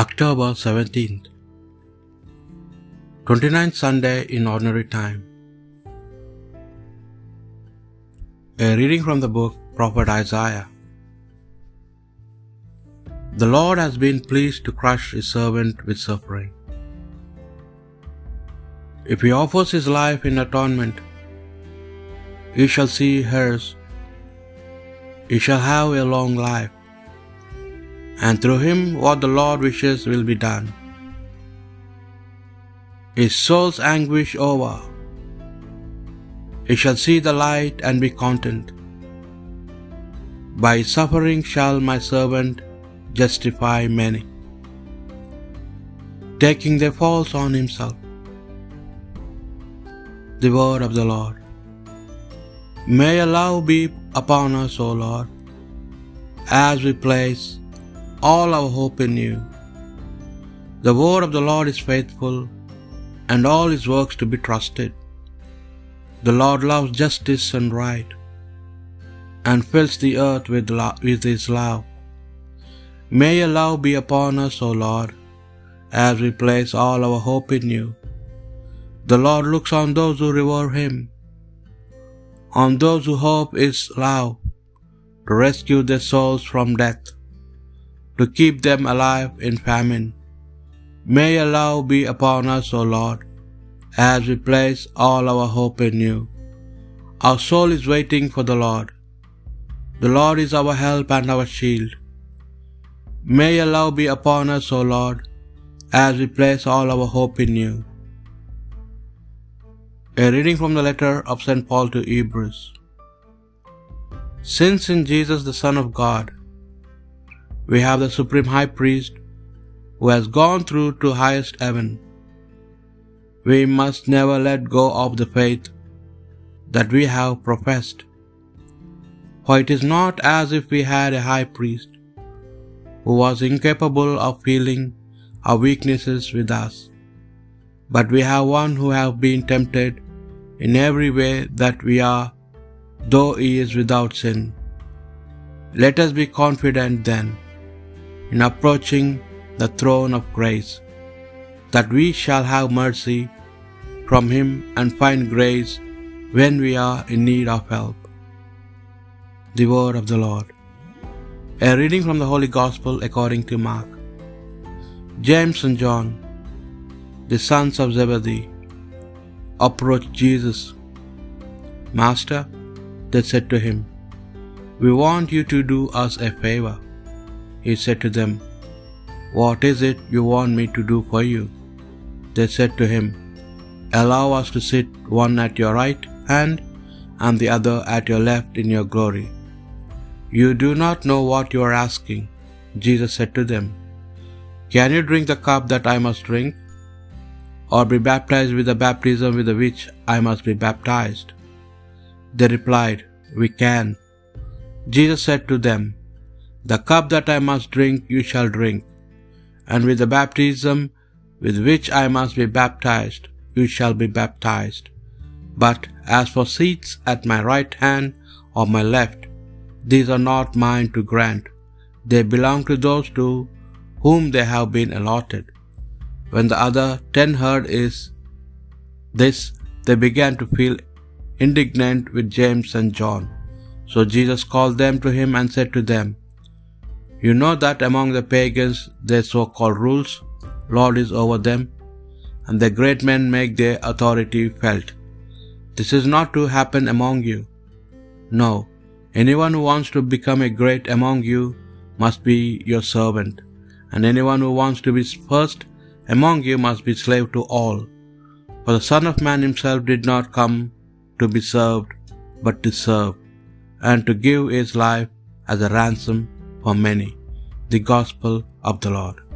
October 17th, 29th Sunday in Ordinary Time. A reading from the book Prophet Isaiah. The Lord has been pleased to crush his servant with suffering. If he offers his life in atonement, he shall see hers. He shall have a long life and through him what the Lord wishes will be done. His soul's anguish over, he shall see the light and be content. By suffering shall my servant justify many, taking their faults on himself. The word of the Lord. May your love be upon us, O Lord, as we place all our hope in you. The word of the Lord is faithful, and all his works to be trusted. The Lord loves justice and right, and fills the earth with, lo- with his love. May your love be upon us, O Lord, as we place all our hope in you. The Lord looks on those who revere him, on those who hope his love, to rescue their souls from death to keep them alive in famine. May your love be upon us, O Lord, as we place all our hope in you. Our soul is waiting for the Lord. The Lord is our help and our shield. May your love be upon us, O Lord, as we place all our hope in you. A reading from the letter of St. Paul to Hebrews. Since in Jesus the Son of God, we have the supreme high priest who has gone through to highest heaven. We must never let go of the faith that we have professed. For it is not as if we had a high priest who was incapable of feeling our weaknesses with us, but we have one who have been tempted in every way that we are, though he is without sin. Let us be confident then in approaching the throne of grace, that we shall have mercy from Him and find grace when we are in need of help. The Word of the Lord. A reading from the Holy Gospel according to Mark. James and John, the sons of Zebedee, approached Jesus. Master, they said to him, We want you to do us a favor. He said to them, What is it you want me to do for you? They said to him, Allow us to sit one at your right hand and the other at your left in your glory. You do not know what you are asking. Jesus said to them, Can you drink the cup that I must drink? Or be baptized with the baptism with which I must be baptized? They replied, We can. Jesus said to them, The cup that I must drink you shall drink, and with the baptism with which I must be baptized you shall be baptized. But as for seats at my right hand or my left, these are not mine to grant. They belong to those to whom they have been allotted. When the other ten heard is this, they began to feel indignant with James and John. So Jesus called them to him and said to them, You know that among the pagans their so called rules, Lord is over them, and the great men make their authority felt. This is not to happen among you. No, anyone who wants to become a great among you must be your servant, and anyone who wants to be first among you must be slave to all. For the Son of Man himself did not come to be served, but to serve, and to give his life as a ransom for many. The Gospel of the Lord.